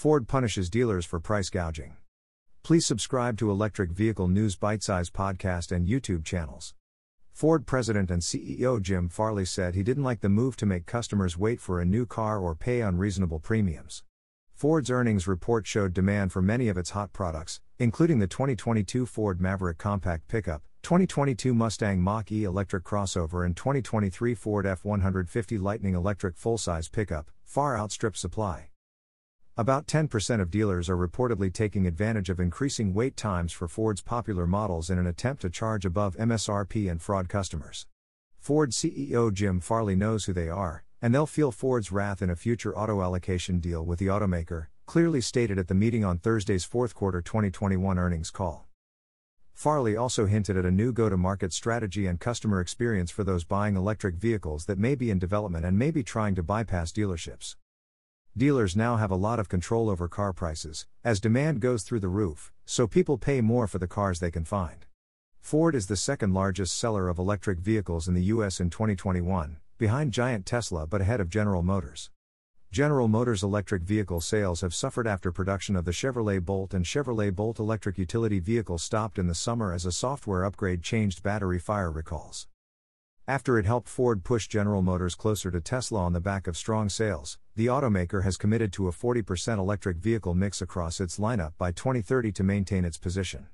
Ford punishes dealers for price gouging. Please subscribe to Electric Vehicle News Bitesize podcast and YouTube channels. Ford President and CEO Jim Farley said he didn't like the move to make customers wait for a new car or pay unreasonable premiums. Ford's earnings report showed demand for many of its hot products, including the 2022 Ford Maverick compact pickup, 2022 Mustang Mach E electric crossover, and 2023 Ford F 150 Lightning electric full size pickup, far outstrip supply. About 10% of dealers are reportedly taking advantage of increasing wait times for Ford's popular models in an attempt to charge above MSRP and fraud customers. Ford CEO Jim Farley knows who they are, and they'll feel Ford's wrath in a future auto allocation deal with the automaker, clearly stated at the meeting on Thursday's fourth quarter 2021 earnings call. Farley also hinted at a new go to market strategy and customer experience for those buying electric vehicles that may be in development and may be trying to bypass dealerships. Dealers now have a lot of control over car prices, as demand goes through the roof, so people pay more for the cars they can find. Ford is the second largest seller of electric vehicles in the U.S. in 2021, behind giant Tesla but ahead of General Motors. General Motors electric vehicle sales have suffered after production of the Chevrolet Bolt and Chevrolet Bolt electric utility vehicle stopped in the summer as a software upgrade changed battery fire recalls. After it helped Ford push General Motors closer to Tesla on the back of strong sales, the automaker has committed to a 40% electric vehicle mix across its lineup by 2030 to maintain its position.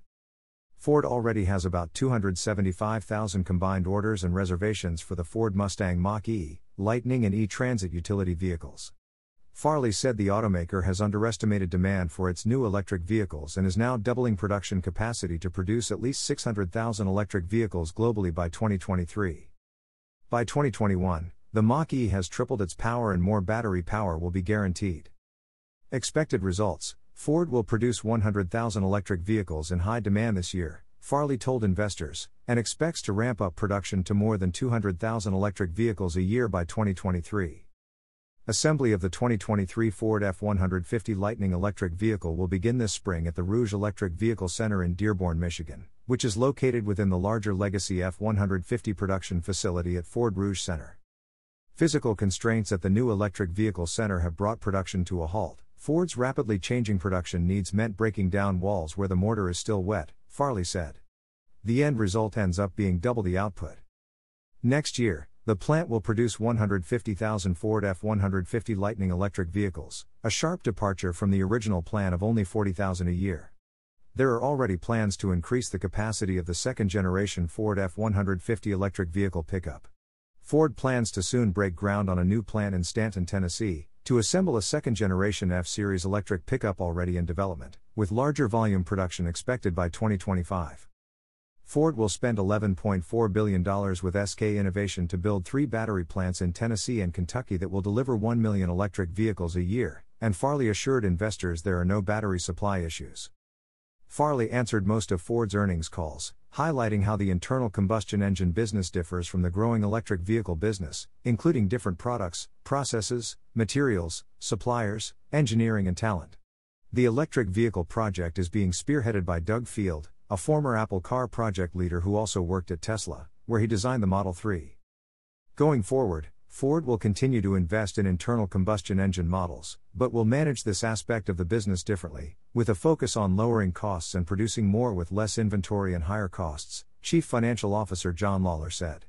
Ford already has about 275,000 combined orders and reservations for the Ford Mustang Mach E, Lightning, and E Transit utility vehicles. Farley said the automaker has underestimated demand for its new electric vehicles and is now doubling production capacity to produce at least 600,000 electric vehicles globally by 2023. By 2021, the Mach E has tripled its power and more battery power will be guaranteed. Expected results Ford will produce 100,000 electric vehicles in high demand this year, Farley told investors, and expects to ramp up production to more than 200,000 electric vehicles a year by 2023. Assembly of the 2023 Ford F 150 Lightning electric vehicle will begin this spring at the Rouge Electric Vehicle Center in Dearborn, Michigan, which is located within the larger Legacy F 150 production facility at Ford Rouge Center. Physical constraints at the new electric vehicle center have brought production to a halt. Ford's rapidly changing production needs meant breaking down walls where the mortar is still wet, Farley said. The end result ends up being double the output. Next year, the plant will produce 150,000 Ford F 150 Lightning electric vehicles, a sharp departure from the original plan of only 40,000 a year. There are already plans to increase the capacity of the second generation Ford F 150 electric vehicle pickup. Ford plans to soon break ground on a new plant in Stanton, Tennessee, to assemble a second generation F Series electric pickup already in development, with larger volume production expected by 2025. Ford will spend $11.4 billion with SK Innovation to build three battery plants in Tennessee and Kentucky that will deliver 1 million electric vehicles a year, and Farley assured investors there are no battery supply issues. Farley answered most of Ford's earnings calls, highlighting how the internal combustion engine business differs from the growing electric vehicle business, including different products, processes, materials, suppliers, engineering, and talent. The electric vehicle project is being spearheaded by Doug Field, a former Apple car project leader who also worked at Tesla, where he designed the Model 3. Going forward, Ford will continue to invest in internal combustion engine models, but will manage this aspect of the business differently, with a focus on lowering costs and producing more with less inventory and higher costs, Chief Financial Officer John Lawler said.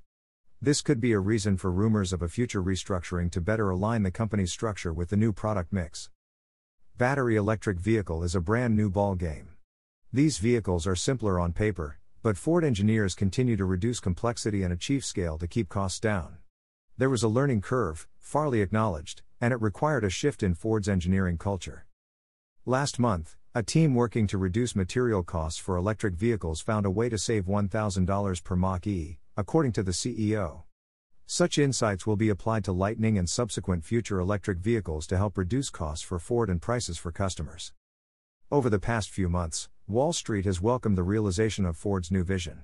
This could be a reason for rumors of a future restructuring to better align the company's structure with the new product mix. Battery electric vehicle is a brand new ball game. These vehicles are simpler on paper, but Ford engineers continue to reduce complexity and achieve scale to keep costs down. There was a learning curve, Farley acknowledged, and it required a shift in Ford's engineering culture. Last month, a team working to reduce material costs for electric vehicles found a way to save $1,000 per Mach E, according to the CEO. Such insights will be applied to Lightning and subsequent future electric vehicles to help reduce costs for Ford and prices for customers. Over the past few months, Wall Street has welcomed the realization of Ford's new vision.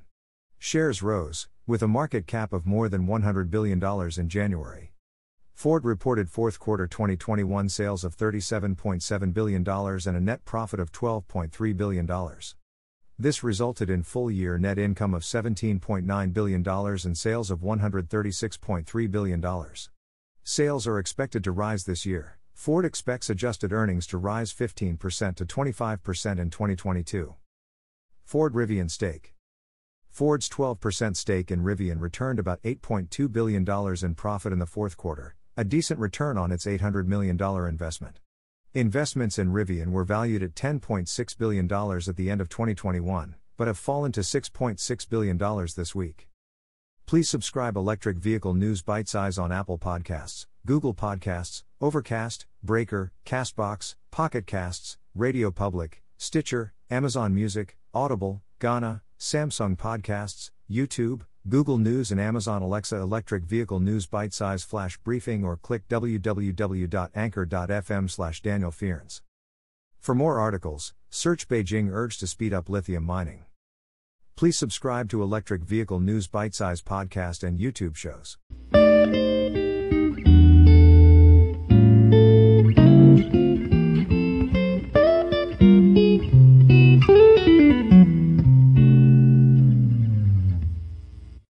Shares rose, with a market cap of more than $100 billion in January. Ford reported fourth quarter 2021 sales of $37.7 billion and a net profit of $12.3 billion. This resulted in full year net income of $17.9 billion and sales of $136.3 billion. Sales are expected to rise this year, Ford expects adjusted earnings to rise 15% to 25% in 2022. Ford Rivian stake. Ford's 12% stake in Rivian returned about $8.2 billion in profit in the fourth quarter, a decent return on its $800 million investment. Investments in Rivian were valued at $10.6 billion at the end of 2021, but have fallen to $6.6 billion this week. Please subscribe Electric Vehicle News Bitesize on Apple Podcasts, Google Podcasts, Overcast, Breaker, Castbox, Pocket Casts, Radio Public, Stitcher, Amazon Music, Audible, Gaana, Samsung Podcasts, YouTube, Google News and Amazon Alexa Electric Vehicle News Bitesize Flash Briefing or click www.anchor.fm slash Daniel Fearns. For more articles, search Beijing urge to speed up lithium mining. Please subscribe to Electric Vehicle News Bitesize podcast and YouTube shows.